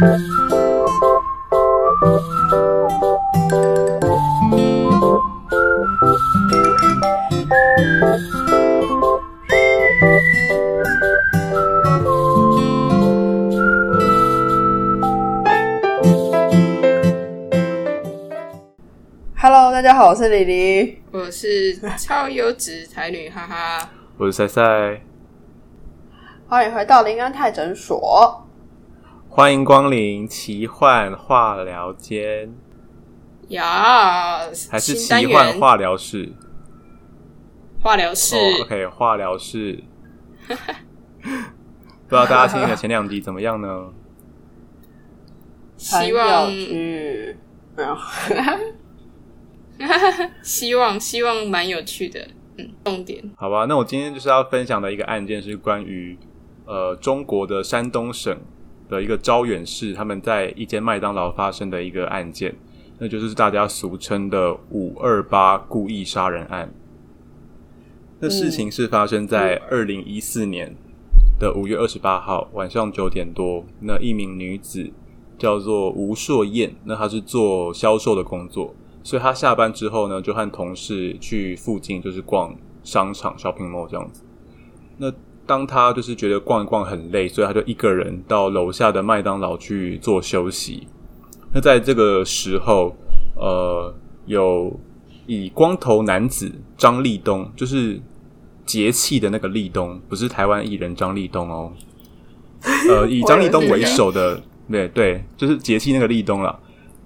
Hello，大家好，我是李黎。我是超优质才女，哈哈。我是赛赛，欢迎回到林安泰诊所。欢迎光临奇幻化疗间，呀，还是奇幻化疗室？化疗室？哦，OK，化疗室。不知道大家听的前两集怎么样呢？希望很有趣，没有，希望希望蛮有趣的，嗯，重点好吧，那我今天就是要分享的一个案件是关于呃中国的山东省的一个招远市，他们在一间麦当劳发生的一个案件，那就是大家俗称的“五二八故意杀人案”。那事情是发生在二零一四年的五月二十八号晚上九点多，那一名女子叫做吴硕燕，那她是做销售的工作，所以她下班之后呢，就和同事去附近就是逛商场 shopping mall 这样子。那当他就是觉得逛一逛很累，所以他就一个人到楼下的麦当劳去做休息。那在这个时候，呃，有以光头男子张立东，就是节气的那个立东，不是台湾艺人张立东哦。呃，以张立东为首的，对对，就是节气那个立东了。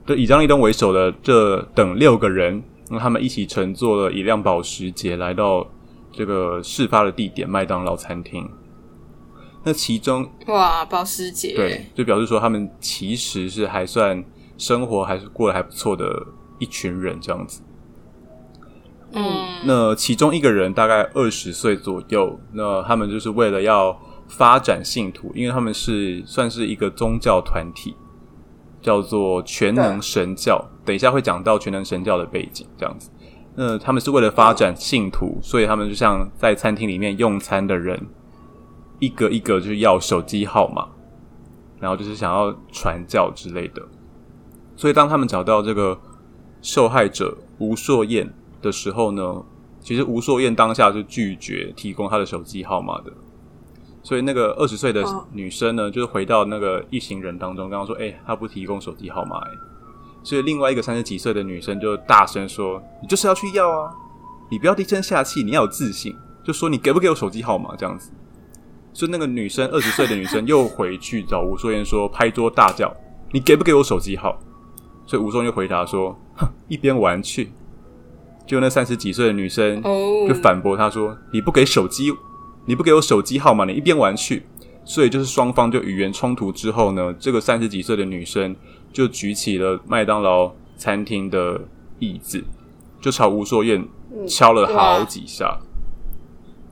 对，以张立东为首的这等六个人，那他们一起乘坐了一辆保时捷来到这个事发的地点麦当劳餐厅。那其中哇，保时捷，对，就表示说他们其实是还算生活还是过得还不错的一群人这样子。嗯，那其中一个人大概二十岁左右，那他们就是为了要发展信徒，因为他们是算是一个宗教团体，叫做全能神教。等一下会讲到全能神教的背景，这样子。那他们是为了发展信徒，所以他们就像在餐厅里面用餐的人，一个一个就是要手机号码，然后就是想要传教之类的。所以当他们找到这个受害者吴硕燕的时候呢，其实吴硕燕当下就拒绝提供他的手机号码的。所以那个二十岁的哦女生呢，就是回到那个一行人当中，刚刚说：“哎、她不提供手机号码。”哎，所以另外一个三十几岁的女生就大声说：“你就是要去要啊！你不要低声下气，你要有自信，就说你给不给我手机号码这样子。”所以那个女生二十岁的女生又回去找吴硕言说，拍桌大叫：“你给不给我手机号？”所以吴硕燕就回答说：“哼，一边玩去。”就那三十几岁的女生哦，就反驳他说：“你不给手机，你不给我手机号码，你一边玩去。”所以就是双方就语言冲突之后呢，这个三十几岁的女生就举起了麦当劳餐厅的椅子，就朝吴硕燕敲了好几下。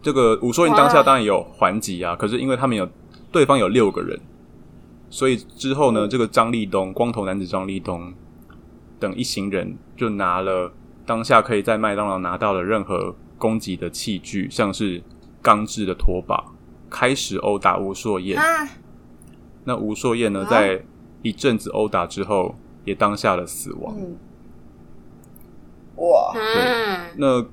这个吴硕燕当下当然有还击啊，可是因为他们有对方有六个人，所以之后呢，这个张立东光头男子张立东等一行人就拿了当下可以在麦当劳拿到的任何攻击的器具，像是钢制的拖把，开始殴打吴硕燕。啊，那吴硕燕呢，啊在一阵子殴打之后，也当下了死亡。嗯，哇，对，那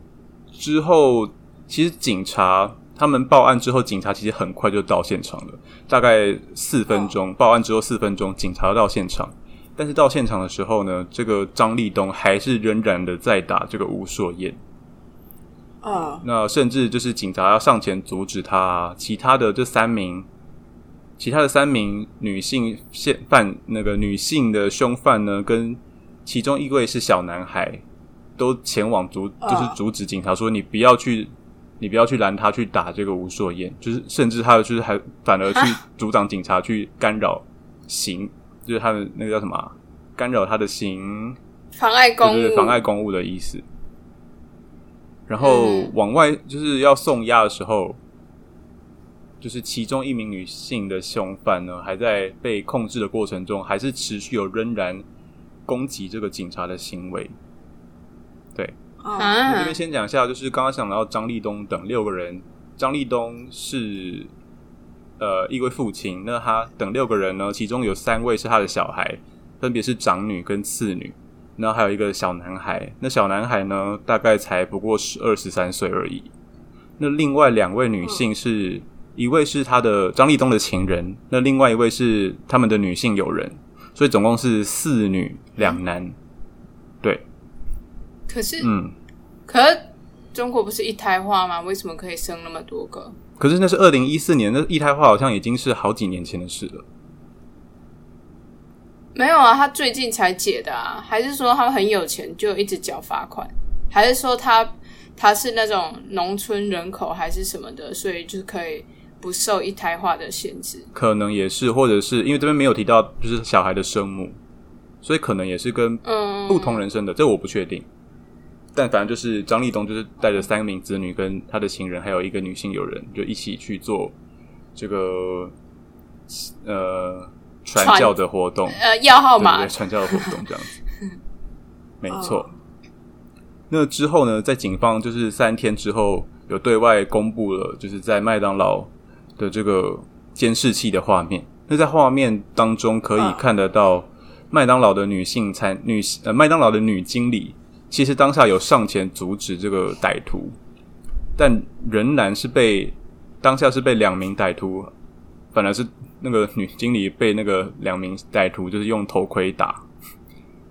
之后，其实警察他们报案之后，警察其实很快就到现场了，大概四分钟。报案之后四分钟，警察到现场。但是到现场的时候呢，这个张立东还是仍然的在打这个吴硕燕。啊，那甚至就是警察要上前阻止他、啊，其他的这三名，其他的三名女性嫌犯那个女性的凶犯呢，跟其中一位是小男孩，都前往阻啊。就是阻止警察说你不要去，你不要去拦他去打这个吴硕燕，就是甚至他就是还反而去阻挡警察去干扰行，就是他的那个叫什么啊、干扰他的行妨碍公务，妨碍公务的意思。然后嗯。往外就是要送押的时候，就是其中一名女性的凶犯呢，还在被控制的过程中，还是持续有仍然攻击这个警察的行为。对，啊，那这啊边先讲一下，就是刚刚讲到张立东等六个人，张立东是呃一位父亲，那他等六个人呢，其中有三位是他的小孩，分别是长女跟次女，那还有一个小男孩。那小男孩呢，大概才不过十二十三岁而已。那另外两位女性是一位是他的张立东的情人，那另外一位是他们的女性友人，所以总共是四女两男。对，可是，嗯，可中国不是一胎化吗？为什么可以生那么多个？可是那是二零一四年，那一胎化好像已经是好几年前的事了。没有啊，他最近才解的啊，还是说他们很有钱就一直缴罚款，还是说他他是那种农村人口还是什么的，所以就可以不受一胎化的限制？可能也是，或者是因为这边没有提到就是小孩的生母，所以可能也是跟嗯，不同人生的，这我不确定。但反正就是张立东就是带着三名子女跟他的情人，还有一个女性友人，就一起去做这个呃传传教的活动。呃要号码传教的活动这样子，没错。那之后呢，在警方就是三天之后有对外公布了，就是在麦当劳的这个监视器的画面。那在画面当中可以嗯看得到麦当劳的女性餐女呃麦当劳的女经理，其实当下有上前阻止这个歹徒，但仍然是被当下是被两名歹徒，反而是那个女经理被那个两名歹徒就是用头盔打，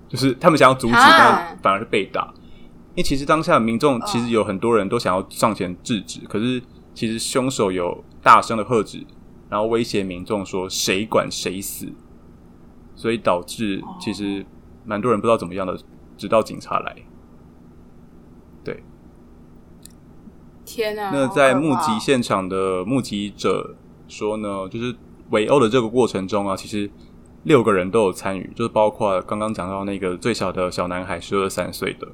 就是他们想要阻止，啊但反而是被打。因为其实当下民众其实有很多人都想要上前制止，可是其实凶手有大声的喝止，然后威胁民众说谁管谁死，所以导致其实蛮多人不知道怎么样的，直到警察来。对，天啊！那在目击现场的目击者说呢，就是围殴的这个过程中啊，其实六个人都有参与，就是包括刚刚讲到那个最小的小男孩，十二三岁的，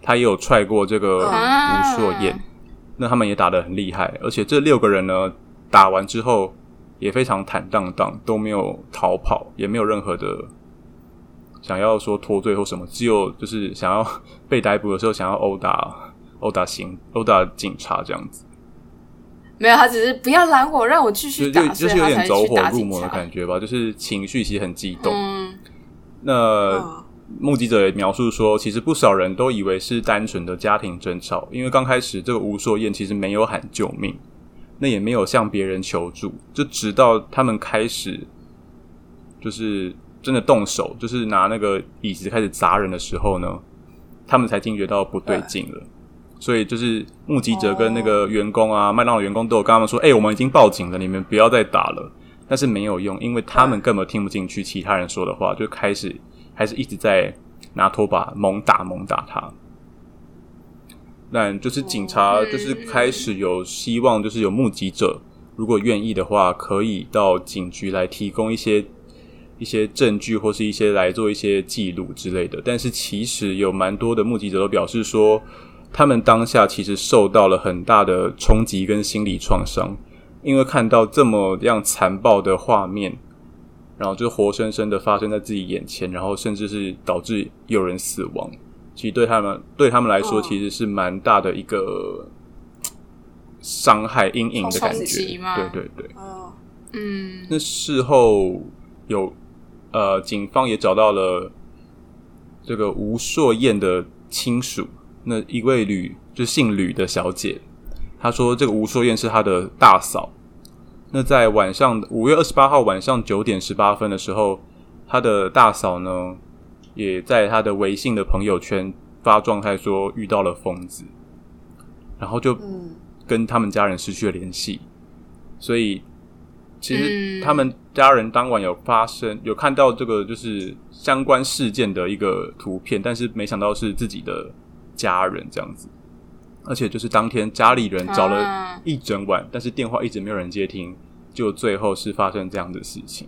他也有踹过这个啊吴硕燕。那他们也打得很厉害，而且这六个人呢，打完之后也非常坦荡荡，都没有逃跑，也没有任何的想要说脱罪或什么，只有就是想要被逮捕的时候想要殴打殴打刑殴打警察这样子。没有，他只是不要拦我，让我继就续打，就就是有点走火入魔的。感觉吧，就是情绪其实很激动。嗯，那嗯目击者也描述说，其实不少人都以为是单纯的家庭争吵，因为刚开始这个吴硕燕其实没有喊救命，那也没有向别人求助，就直到他们开始就是真的动手，就是拿那个椅子开始砸人的时候呢，他们才惊觉到不对劲了。所以就是目击者跟那个员工啊，麦当劳员工都有跟他们说：“哎、我们已经报警了，你们不要再打了。”但是没有用，因为他们根本听不进去其他人说的话，就开始还是一直在拿拖把猛打猛打他。但就是警察就是开始有希望，就是有目击者，如果愿意的话，可以到警局来提供一些一些证据，或是一些来做一些记录之类的。但是其实有蛮多的目击者都表示说，他们当下其实受到了很大的冲击跟心理创伤，因为看到这么样残暴的画面，然后就活生生的发生在自己眼前，然后甚至是导致有人死亡。其实对他们对他们来说，嗯。其实是蛮大的一个伤害阴影的感冲觉。对对对。嗯嗯，那事后有呃，警方也找到了这个吴硕燕的亲属，那一位吕就姓吕的小姐，她说这个吴硕燕是她的大嫂。那在晚上五月二十八号晚上九点十八分的时候，她的大嫂呢，也在他的微信的朋友圈发状态说遇到了疯子，然后就嗯。跟他们家人失去了联系，所以其实嗯。他们家人当晚有发生有看到这个就是相关事件的一个图片，但是没想到是自己的家人这样子，而且就是当天家里人找了啊。一整晚，但是电话一直没有人接听，就最后是发生这样的事情。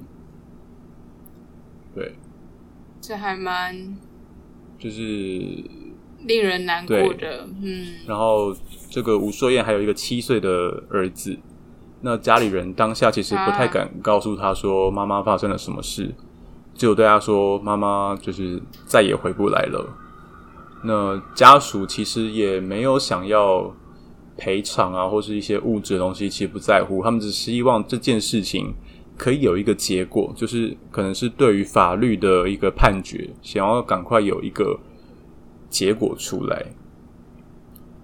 对，这还蛮就是令人难过的。嗯，然后这个吴硕燕还有一个七岁的儿子，那家里人当下其实不太敢告诉他说妈妈发生了什么事，只有对他说妈妈就是再也回不来了。那家属其实也没有想要赔偿啊，或是一些物质的东西，其实不在乎，他们只希望这件事情可以有一个结果，就是可能是对于法律的一个判决，想要赶快有一个结果出来。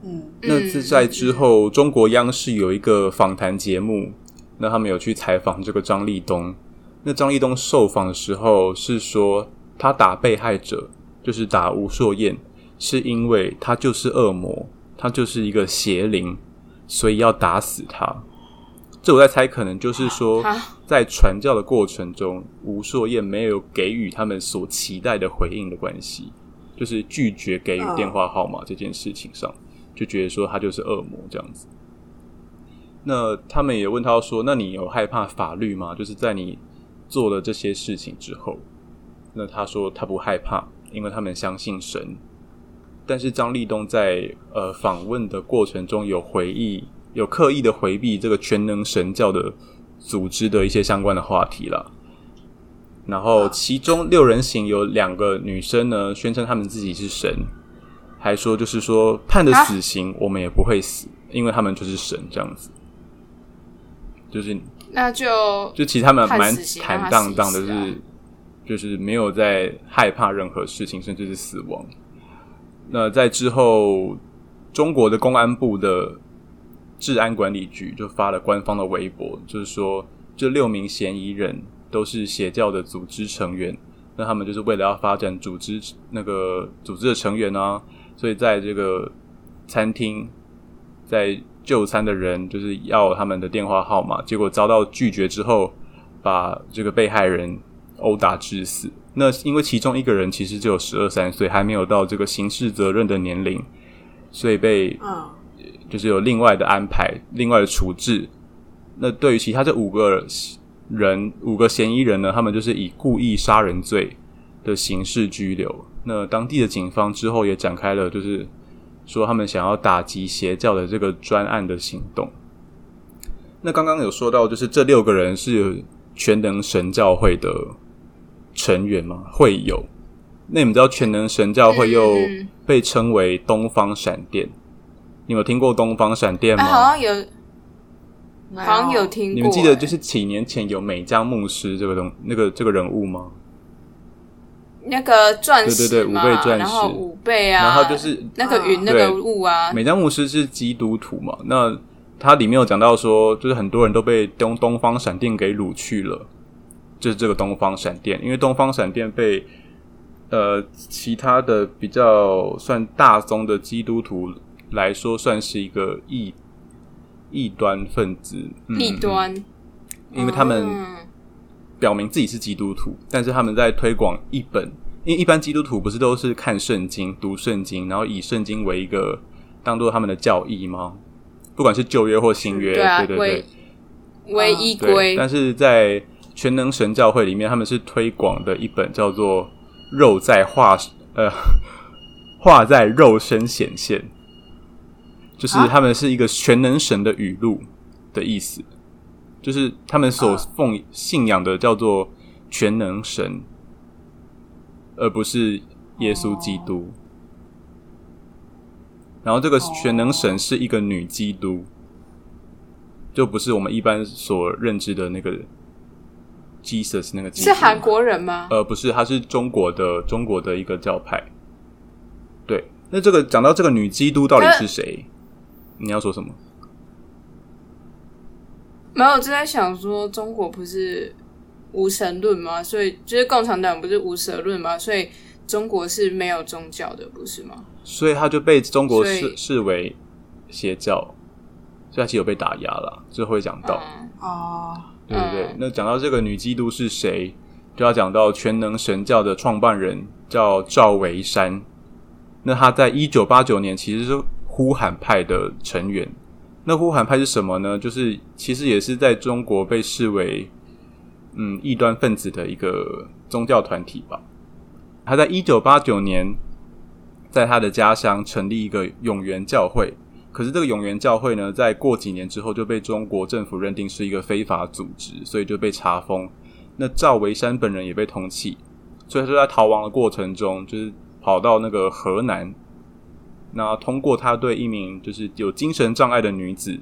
嗯，那是在之后，中国央视有一个访谈节目，那他们有去采访这个张立东。那张立东受访的时候是说，他打被害者，就是打吴硕燕，是因为他就是恶魔，他就是一个邪灵，所以要打死他。这我在猜，可能就是说，在传教的过程中，吴硕燕没有给予他们所期待的回应的关系，就是拒绝给予电话号码这件事情上。就觉得说他就是恶魔这样子。那他们也问他说：“那你有害怕法律吗？就是在你做了这些事情之后。”那他说他不害怕，因为他们相信神。但是张立东在呃访问的过程中有回忆，有刻意的回避这个全能神教的组织的一些相关的话题了。然后其中六人行有两个女生呢，宣称他们自己是神。还说，就是说判的死刑，我们也不会死，因为他们就是神这样子。就是那就就其实他们蛮坦荡荡的，是就是没有在害怕任何事情，甚至是死亡。那在之后，中国的公安部的治安管理局就发了官方的微博，就是说这六名嫌疑人都是邪教的组织成员。那他们就是为了要发展组织那个组织的成员啊。所以在这个餐厅，在就餐的人就是要他们的电话号码，结果遭到拒绝之后，把这个被害人殴打致死。那因为其中一个人其实只有十二三岁，还没有到这个刑事责任的年龄，所以被嗯就是有另外的安排、另外的处置。那对于其他这五个人、五个嫌疑人呢，他们就是以故意杀人罪的刑事拘留。那当地的警方之后也展开了，就是说他们想要打击邪教的这个专案的行动。那刚刚有说到，就是这六个人是全能神教会的成员吗？会有。那你们知道全能神教会又被称为东方闪电？你有听过东方闪电吗？好像有，好像有听过。你们记得就是几年前有美江牧师这个东那个这个人物吗？那个钻石对对对，五倍钻石，然后五倍啊，然后就是那个云那个雾啊。美江牧师是基督徒嘛？那他里面有讲到说，就是很多人都被东东方闪电给掳去了，就是这个东方闪电，因为东方闪电被呃其他的比较算大宗的基督徒来说，算是一个异异端分子，异端，因为他们。表明自己是基督徒，但是他们在推广一本，因为一般基督徒不是都是看圣经、读圣经，然后以圣经为一个当做他们的教义吗？不管是旧约或新约，对对对，唯一归。但是在全能神教会里面，他们是推广的一本叫做“肉在化”呃，“ 化在肉身显现”，就是他们是一个全能神的语录的意思。就是他们所奉信仰的叫做全能神，而不是耶稣基督。然后这个全能神是一个女基督，就不是我们一般所认知的那个 Jesus 那个。是韩国人吗？呃，不是，他是中国的中国的一个教派。对，那这个讲到这个女基督到底是谁？你要说什么？没有，就在想说，中国不是无神论吗？所以就是共产党不是无神论吗？所以中国是没有宗教的，不是吗？所以他就被中国视视为邪教，所以他其实有被打压了。这会讲到哦，对不对？那讲到这个女基督是谁，就要讲到全能神教的创办人叫赵维山。那他在一九八九年其实是呼喊派的成员。那呼喊派是什么呢？就是其实也是在中国被视为嗯异端分子的一个宗教团体吧。他在一九八九年在他的家乡成立一个永元教会，可是这个永元教会呢，在过几年之后就被中国政府认定是一个非法组织，所以就被查封。那赵维山本人也被通缉，所以说在逃亡的过程中，就是跑到那个河南。那通过他对一名就是有精神障碍的女子，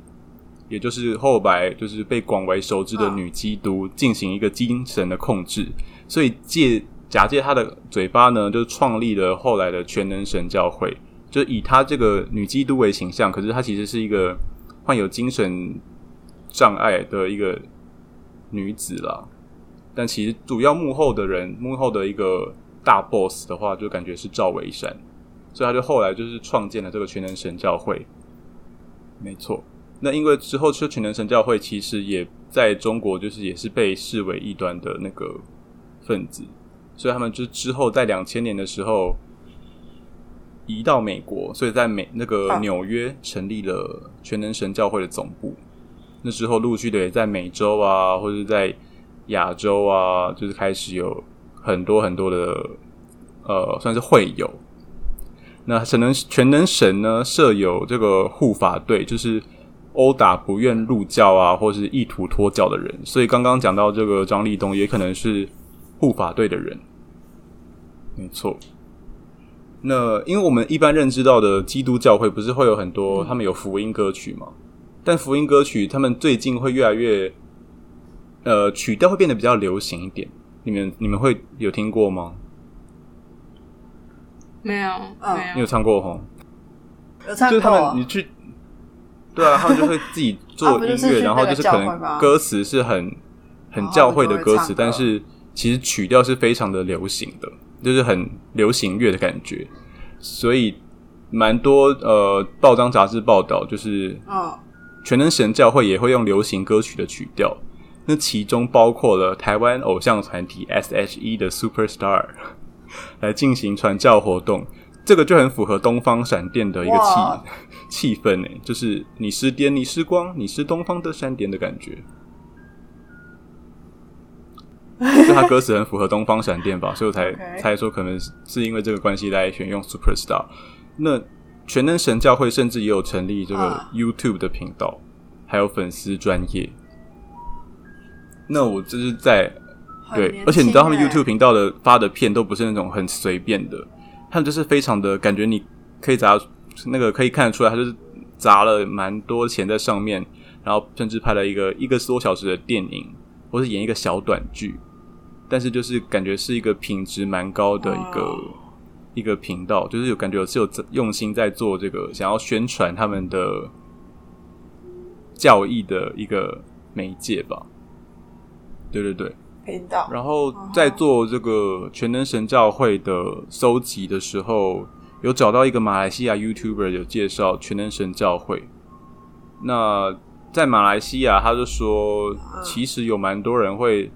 也就是后来就是被广为熟知的女基督，进行一个精神的控制，所以借假借他的嘴巴呢，就创立了后来的全能神教会，就以他这个女基督为形象，可是她其实是一个患有精神障碍的一个女子啦。但其实主要幕后的人，幕后的一个大 boss 的话，就感觉是赵维山。所以他就后来就是创建了这个全能神教会，没错。那因为之后这全能神教会其实也在中国就是也是被视为异端的那个分子，所以他们就之后在两千年的时候移到美国，所以在美那个纽约成立了全能神教会的总部。那之后陆续的也在美洲啊，或者在亚洲啊，就是开始有很多很多的呃，算是会友。那神能全能神呢设有这个护法队，就是殴打不愿入教啊，或是意图脱教的人。所以刚刚讲到这个张立东，也可能是护法队的人，没错。那因为我们一般认知到的基督教会，不是会有很多他们有福音歌曲嘛？但福音歌曲他们最近会越来越，呃，曲调会变得比较流行一点。你们你们会有听过吗？没有，没有。你有唱过吼？有唱过。就是他们，你去，对啊，他们就会自己做音乐，然后就是可能歌词是很很教会的歌词，但是其实曲调是非常的流行的，就是很流行乐的感觉。所以蛮多呃报章杂志报道，就是全能神教会也会用流行歌曲的曲调，那其中包括了台湾偶像团体 S.H.E 的 Superstar。来进行传教活动，这个就很符合东方闪电的一个气气氛呢，就是你是电，你是光，你是东方的闪电的感觉。就他歌词很符合东方闪电吧，所以我才猜说可能是因为这个关系来选用 Superstar。那全能神教会甚至也有成立这个 YouTube 的频道，还有粉丝专业。那我这是在。对，而且你知道他们 YouTube 频道的发的片都不是那种很随便的，他们就是非常的感觉，你可以砸那个可以看得出来，他就是砸了蛮多钱在上面，然后甚至拍了一个一个多小时的电影，或是演一个小短剧，但是就是感觉是一个品质蛮高的一个一个频道，就是有感觉是有用心在做这个，想要宣传他们的教义的一个媒介吧。对对对。频道，然后在做这个全能神教会的搜集的时候，有找到一个马来西亚 YouTuber 有介绍全能神教会。那在马来西亚，他就说，其实有蛮多人会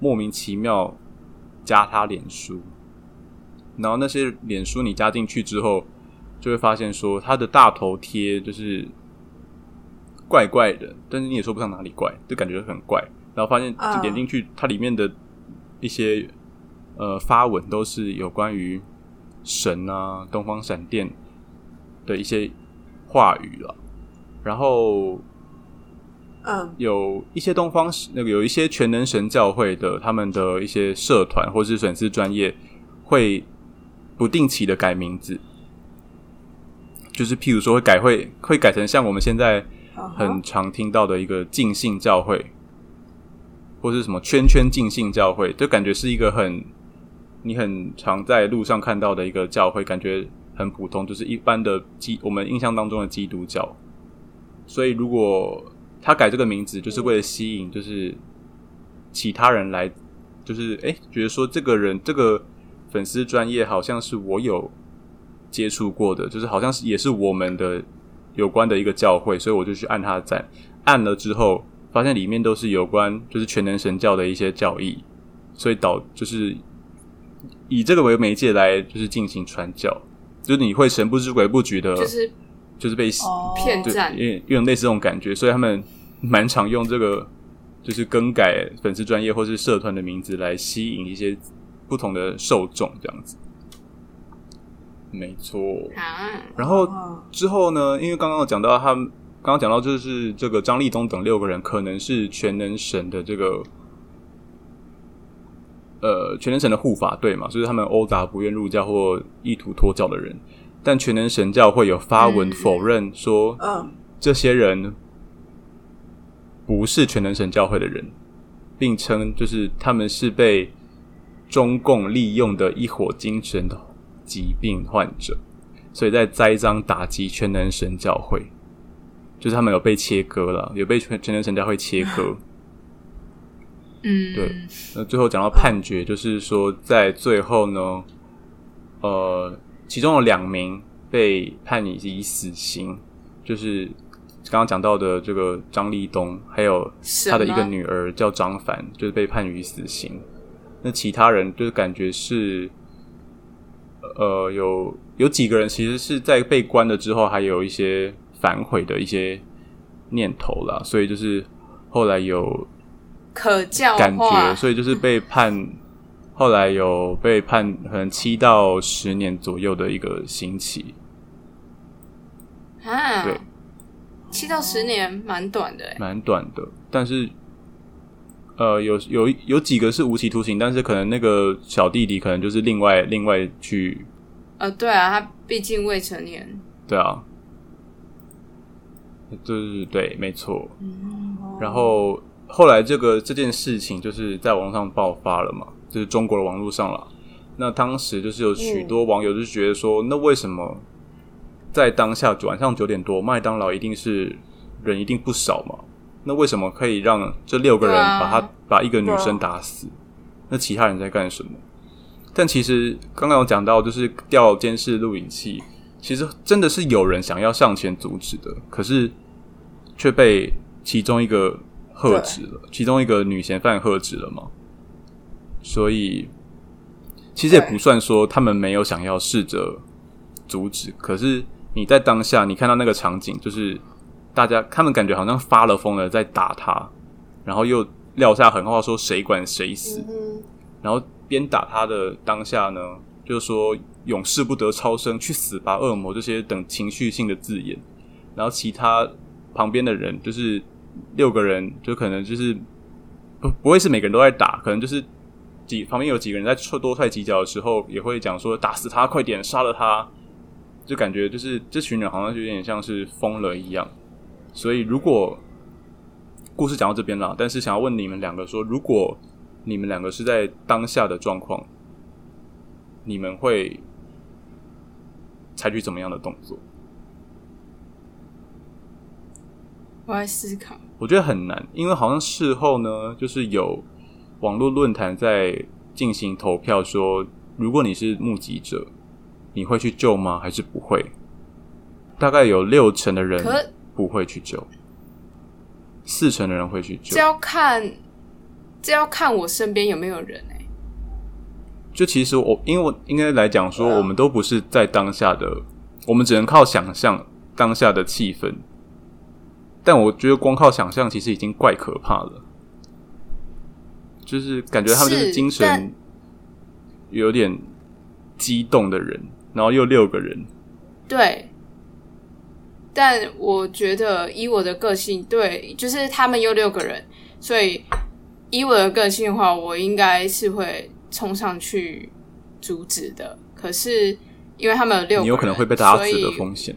莫名其妙加他脸书，然后那些脸书你加进去之后，就会发现说他的大头贴就是怪怪的，但是你也说不上哪里怪，就感觉很怪。然后发现点进去，它里面的一些呃发文都是有关于神啊、东方闪电的一些话语了。然后，嗯，有一些东方那个有一些全能神教会的他们的一些社团或是粉丝专业会不定期的改名字，就是譬如说会改会会改成像我们现在很常听到的一个尽信教会。或是什么圈圈尽兴教会，就感觉是一个很你很常在路上看到的一个教会，感觉很普通，就是一般的基我们印象当中的基督教。所以如果他改这个名字，就是为了吸引，就是其他人来，就是哎，觉得说这个人这个粉丝专业好像是我有接触过的，就是好像是也是我们的有关的一个教会，所以我就去按他的赞，按了之后。发现里面都是有关就是全能神教的一些教义，所以导就是以这个为媒介来就是进行传教，就是你会神不知鬼不觉的，就是就是被骗赞，因为有类似这种感觉，所以他们蛮常用这个就是更改粉丝专业或是社团的名字来吸引一些不同的受众，这样子。没错，然后之后呢，因为刚刚我讲到他们。刚刚讲到，就是这个张立东等六个人可能是全能神的这个，呃，全能神的护法队嘛，就是他们殴打不愿入教或意图脱教的人。但全能神教会有发文嗯。否认说，嗯，这些人不是全能神教会的人，并称就是他们是被中共利用的一伙精神疾病患者，所以在栽赃打击全能神教会，就是他们有被切割了，有被全全能神教会切割。嗯，对那最后讲到判决，就是说在最后呢，呃，其中有两名被判以死刑，就是刚刚讲到的这个张立东，还有他的一个女儿叫张凡，就是被判于死刑。那其他人就是感觉是，呃，有有几个人其实是在被关了之后，还有一些反悔的一些念头啦，所以就是后来有可教感觉，所以就是被判，后来有被判可能七到十年左右的一个刑期。啊，对，七到十年蛮短的哎。蛮短的，但是呃，有有有几个是无期徒刑，但是可能那个小弟弟可能就是另外另外去，呃，对啊，他毕竟未成年。对啊，就是对，没错。然后后来这个这件事情就是在网络上爆发了嘛，就是中国的网络上了。那当时就是有许多网友就觉得说，那为什么在当下晚上九点多，麦当劳一定是人一定不少嘛？那为什么可以让这六个人把他、把一个女生打死？那其他人在干什么？但其实刚刚有讲到，就是调监视录影器，其实真的是有人想要上前阻止的，可是却被其中一个喝止了，其中一个女嫌犯喝止了嘛。所以其实也不算说他们没有想要试着阻止，可是你在当下你看到那个场景，就是大家他们感觉好像发了疯了在打他，然后又撂下狠话说谁管谁死，嗯然后边打他的当下呢，就是说“永世不得超生，去死吧，恶魔”这些等情绪性的字眼。然后其他旁边的人，就是六个人，就可能就是不不会是每个人都在打，可能就是几旁边有几个人在踹多踹几脚的时候，也会讲说“打死他，快点，杀了他”，就感觉就是这群人好像就有点像是疯了一样。所以如果故事讲到这边了，但是想要问你们两个说，如果你们两个是在当下的状况，你们会采取怎么样的动作？我在思考，我觉得很难，因为好像事后呢，就是有网络论坛在进行投票说，如果你是目击者，你会去救吗？还是不会？大概有六成的人不会去救，四成的人会去救这。要看，这要看我身边有没有人哎、就其实我，因为我应该来讲说，我们都不是在当下的，我们只能靠想象当下的气氛。但我觉得光靠想象，其实已经怪可怕了。就是感觉他们就是是精神有点激动的人，然后又六个人，对，但我觉得以我的个性，对，就是他们有六个人，所以以我的个性的话，我应该是会冲上去阻止的。可是因为他们有六个人，你有可能会被打死的风险。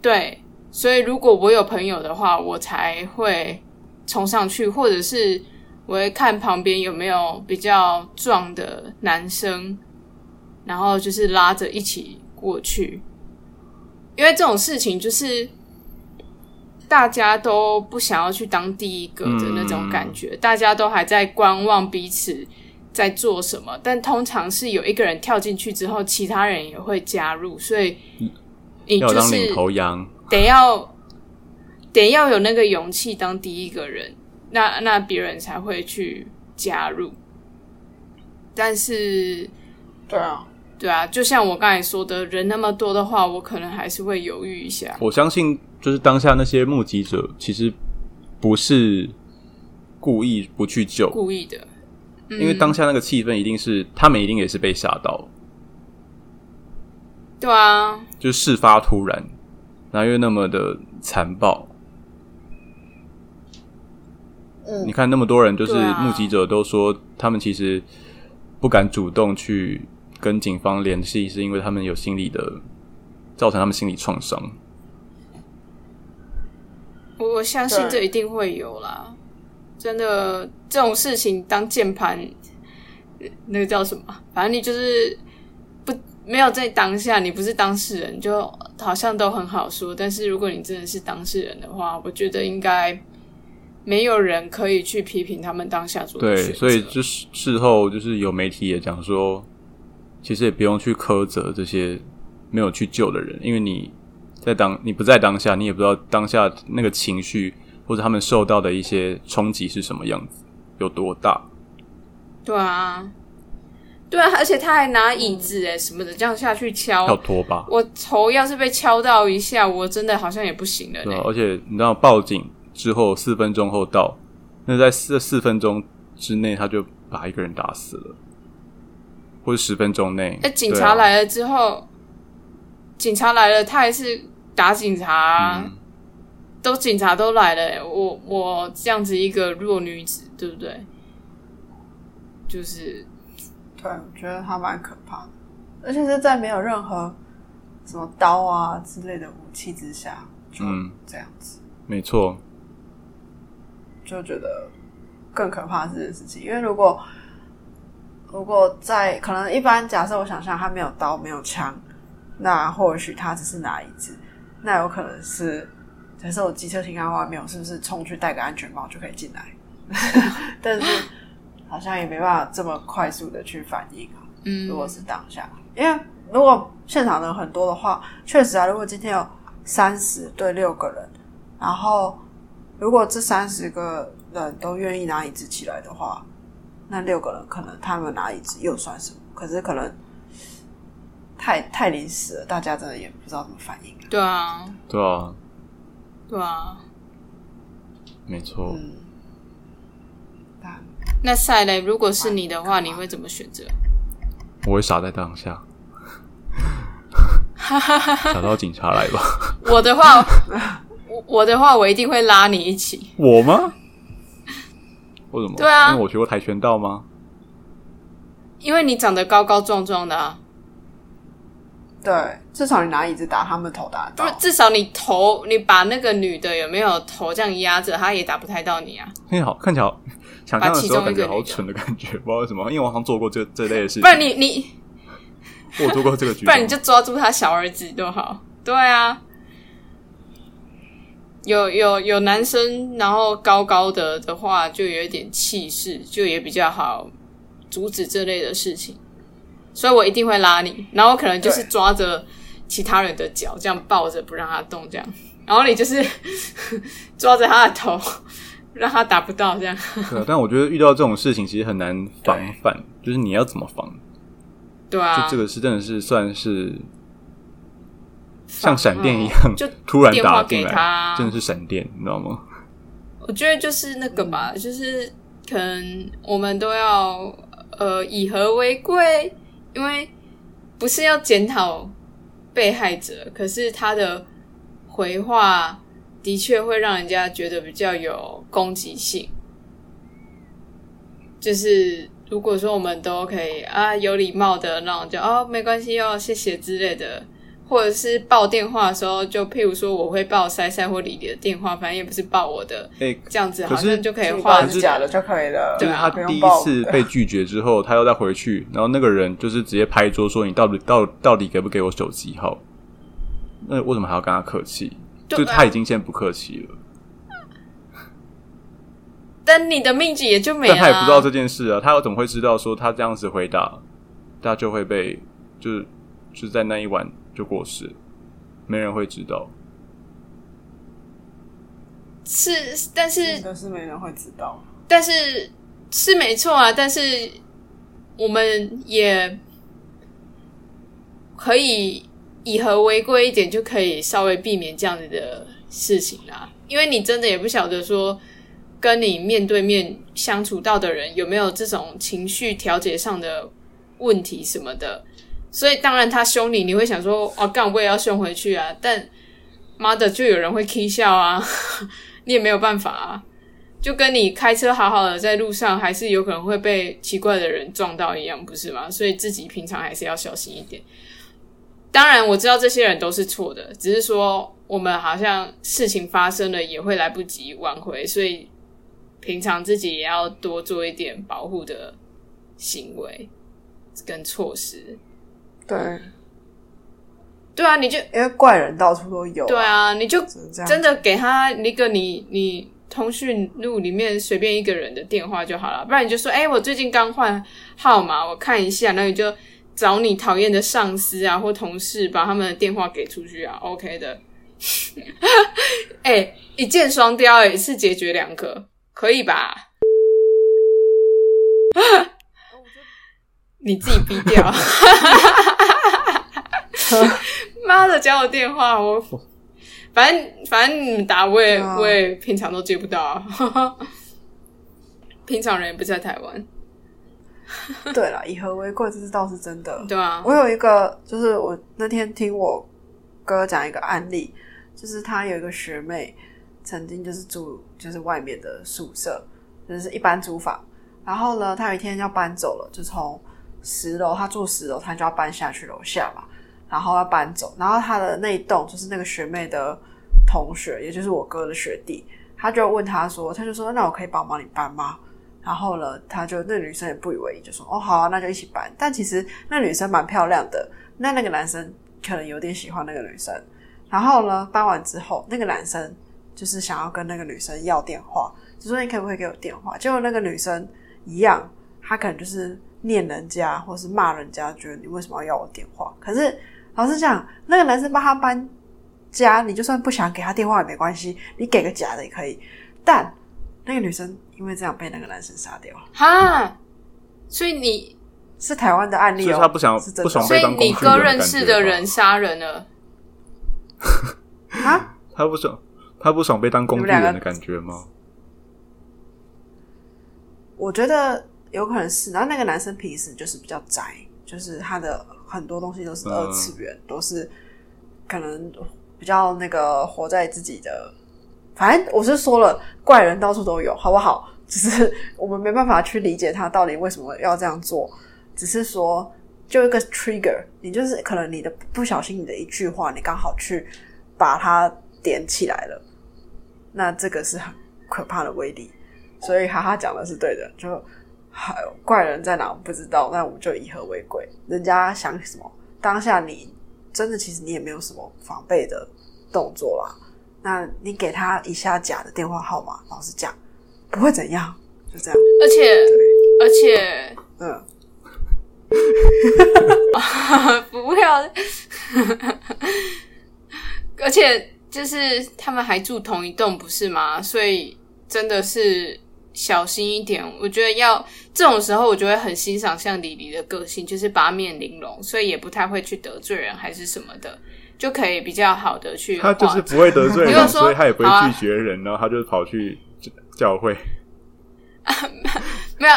对，所以如果我有朋友的话，我才会冲上去，或者是我会看旁边有没有比较壮的男生，然后就是拉着一起过去。因为这种事情就是大家都不想要去当第一个的那种感觉，大家都还在观望彼此在做什么，但通常是有一个人跳进去之后，其他人也会加入，所以你就要当领是头羊，得要得要有那个勇气当第一个人，那那别人才会去加入。但是，对啊，对啊，就像我刚才说的，人那么多的话，我可能还是会犹豫一下。我相信就是当下那些目击者其实不是故意不去救，故意的，嗯。因为当下那个气氛一定是他们一定也是被吓到，对啊，就事发突然，然后又那么的残暴。嗯你看那么多人，就是目击者都说他们其实不敢主动去跟警方联系，是因为他们有心理的，造成他们心理创伤。我我相信对这一定会有啦，真的这种事情当键盘，呃那个叫什么？反正你就是不没有在当下，你不是当事人，就好像都很好说。但是如果你真的是当事人的话，我觉得应该没有人可以去批评他们当下做的选对，所以就是事后就是有媒体也讲说，其实也不用去苛责这些没有去救的人，因为你在当你不在当下，你也不知道当下那个情绪或者他们受到的一些冲击是什么样子，有多大。对啊，对啊，而且他还拿椅子哎什么的这样下去敲，要拖把，我头要是被敲到一下，我真的好像也不行了呢对啊，。而且你知道报警之后四分钟后到，那在四四分钟之内他就把一个人打死了，或者十分钟内。哎、警察来了之后，警察来了，他还是打警察、都警察都来了、欸我我这样子一个弱女子，对不对？就是对，我觉得他蛮可怕的，而且是在没有任何什么刀啊之类的武器之下，就嗯这样子，没错，就觉得更可怕是这件事情。因为如果如果在可能一般假设我想象他没有刀没有枪，那或许他只是拿椅子，那有可能是假设我机车停在外面，我是不是冲去戴个安全帽就可以进来？但是好像也没办法这么快速的去反应啊。嗯如，果是当下，因为如果现场人很多的话，确实啊，如果今天有三十对六个人，然后如果这三十个人都愿意拿椅子起来的话，那六个人可能他们拿椅子又算什么？可是可能太太临时了，大家真的也不知道怎么反应啊。对啊，对啊，对啊。没错。那赛雷，如果是你的话，你会怎么选择？我会傻在当下，傻到警察来吧？我的话，我我的话，我一定会拉你一起。我吗？为什么？对啊因为我学过跆拳道吗？因为你长得高高壮壮的啊，对，至少你拿椅子打他们头打到不是，至少你头，你把那个女的有没有头这样压着，她也打不太到你啊。很好，看起来好想象的时候感觉好蠢的感觉，不知道为什么，因为我好像做过这这类的事情。不然你你，我有做过这个举动，不然你就抓住他小儿子多好。对啊，有有有男生，然后高高的的话，就有一点气势，就也比较好阻止这类的事情。所以我一定会拉你，然后可能就是抓着其他人的脚，这样抱着不让他动，这样，然后你就是 抓着他的头，让他达不到，这样。对啊，但我觉得遇到这种事情其实很难防范，就是你要怎么防？对啊，就这个是真的是算是像闪电一样，就 突然电话打进给他来，真的是闪电，你知道吗？我觉得就是那个吧，就是可能我们都要呃以和为贵，因为不是要检讨被害者，可是他的回话的确会让人家觉得比较有攻击性。就是如果说我们都可以啊有礼貌的那种就哦没关系哦谢谢之类的，或者是报电话的时候，就譬如说我会报塞塞或李李的电话，反正也不是报我的，哎、这样子可是好像就可以警画是假的就可以了，对他第一次被拒绝之后，他又再回去，然后那个人就是直接拍桌说：“你到底到到底给不给我手机号？”那为什么还要跟他客气？就他已经先不客气了，但你的命局也就没了、但他也不知道这件事啊，他又怎么会知道说他这样子回答，他就会被就是就是在那一晚就过世，没人会知道。是，但是但是没人会知道。但是是没错啊，但是我们也可以以和为贵一点，就可以稍微避免这样子的事情啦。因为你真的也不晓得说跟你面对面相处到的人有没有这种情绪调节上的问题什么的，所以当然他凶你，你会想说哦，干我也要凶回去啊，但妈的就有人会 k 笑啊，你也没有办法啊。就跟你开车好好的在路上，还是有可能会被奇怪的人撞到一样，不是吗？所以自己平常还是要小心一点。当然，我知道这些人都是错的，只是说我们好像事情发生了也会来不及挽回，所以平常自己也要多做一点保护的行为跟措施。对，对啊，你就因为怪人到处都有，对啊，你就真的给他一个你你通讯录里面随便一个人的电话就好了，不然你就说，哎、我最近刚换号码，我看一下，那你就找你讨厌的上司啊或同事，把他们的电话给出去啊，OK 的。哎、一箭双雕、哎，一次解决两个，可以吧？你自己逼掉。妈的，讲我电话，我反正反正你们打我也、我也平常都接不到啊。平常人也不在台湾，对了，以和为贵，这是倒是真的。对啊，我有一个，就是我那天听我哥讲一个案例，就是他有一个学妹曾经就是住就是外面的宿舍，就是一般租房。然后呢，他有一天要搬走了，就从十楼，他住十楼，他就要搬下去楼下嘛，然后要搬走。然后他的那一栋就是那个学妹的同学，也就是我哥的学弟，他就问他说，他就说：“那我可以帮忙你搬吗？”然后呢，他就那女生也不以为意，就说：“哦，好啊，那就一起搬。”但其实那女生蛮漂亮的，那那个男生可能有点喜欢那个女生。然后呢，搬完之后，那个男生就是想要跟那个女生要电话，就说：“你可不可以给我电话？”结果那个女生一样，她可能就是念人家或是骂人家，觉得你为什么要要我电话？可是老实讲，那个男生帮他搬家，你就算不想给他电话也没关系，你给个假的也可以。但那个女生因为这样被那个男生杀掉了，哈，所以你是台湾的案例他不想是真的不爽所以你哥认识的人杀人了，啊？他不爽，他不爽被当工具人的感觉吗？我觉得有可能是。然后那个男生平时就是比较宅，就是他的很多东西都是二次元，都是可能比较那个活在自己的。反正我是说了，怪人到处都有，好不好？只是我们没办法去理解他到底为什么要这样做。只是说，就一个 trigger，你就是可能你的不小心，你的一句话，你刚好去把它点起来了，那这个是很可怕的威力。所以哈哈讲的是对的，就还有怪人在哪不知道，那我们就以和为贵。人家想什么，当下你真的其实你也没有什么防备的动作啦。那你给他一下假的电话号码，老实讲不会怎样，就这样。而且而且嗯，不要，而且就是他们还住同一栋，不是吗？所以真的是小心一点。我觉得要这种时候，我就会很欣赏像李黎的个性，就是八面玲珑，所以也不太会去得罪人还是什么的，就可以比较好的去他就是不会得罪人，如果说所以他也不会拒绝人，然后他就跑去教会。没有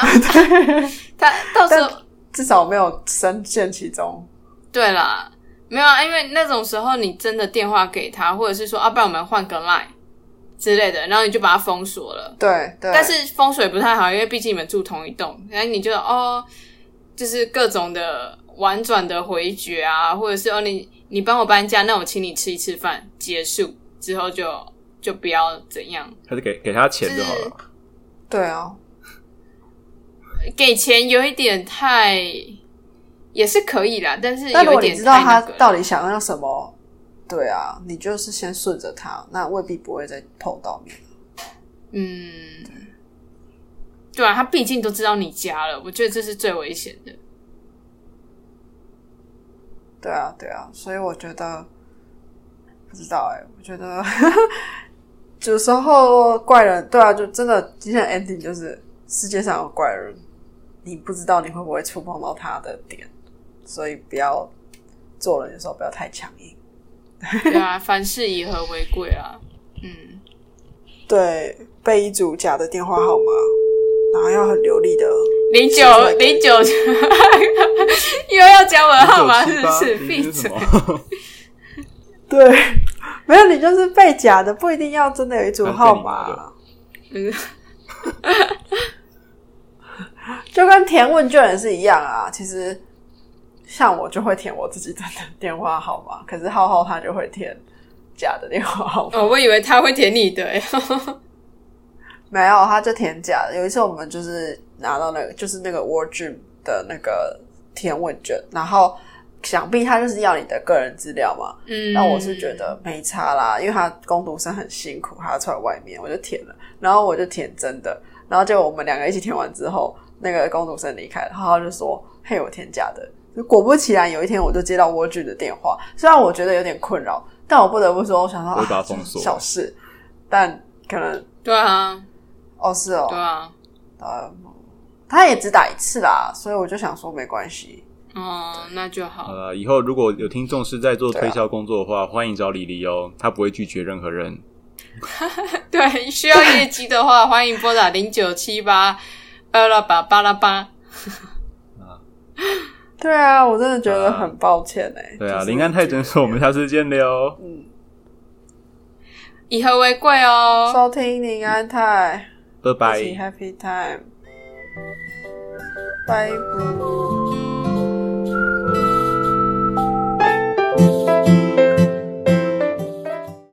他到时候但至少没有深陷其中。对啦，没有啊，因为那种时候你真的电话给他，或者是说，啊，不然我们换个 line 之类的，然后你就把他封锁了。对对，但是风水不太好，因为毕竟你们住同一栋，然后你就哦，就是各种的婉转的回绝啊，或者是哦，你你帮我搬家，那我请你吃一次饭，结束之后就就不要怎样，还是给给他钱就好了。对啊，给钱有一点太也是可以啦，但是但如果你有一点知道他到底想要什么，对啊，你就是先顺着他，那未必不会再碰到面。嗯，对啊，他毕竟都知道你家了，我觉得这是最危险的。对啊，对啊，所以我觉得不知道哎、我觉得有时候怪人，对啊，就真的今天的 ending 就是世界上有怪人，你不知道你会不会触碰到他的点，所以不要做人的时候不要太强硬。对啊，凡事以和为贵啊。嗯，对，备一组假的电话号码，然后要很流利的。零九零九，又要讲我的号码是不是？闭嘴！对，没有你就是背假的，不一定要真的有一组号码。嗯就跟填问卷也是一样啊。其实像我就会填我自己的电话号码，可是浩浩他就会填假的电话号码。哦，我以为他会填你的、欸，没有，他就填假的。有一次我们就是拿到那个，就是那个 Word Dream 的那个填问卷，然后想必他就是要你的个人资料嘛。嗯，那我是觉得没差啦，因为他工读生很辛苦，还要出来外面，我就填了，然后我就填真的，然后结果我们两个一起填完之后，那个工读生离开了，然后他就说：“嘿，我填假的。”果不其然，有一天我就接到 Dream 的电话，虽然我觉得有点困扰，但我不得不说，我想说啊，小事，但可能对啊，哦是哦，对啊，呃，他也只打一次啦，所以我就想说没关系。哦，那就好。了，以后如果有听众是在做推销工作的话，欢迎找李黎哦，他不会拒绝任何人。对，需要业绩的话，欢迎拨打零九七八二拉八八拉八。对啊，我真的觉得啊很抱歉哎、对啊，林安泰诊所，我们下次见喽。以和为贵哦。收听林安泰，拜拜。Happy Time，拜拜。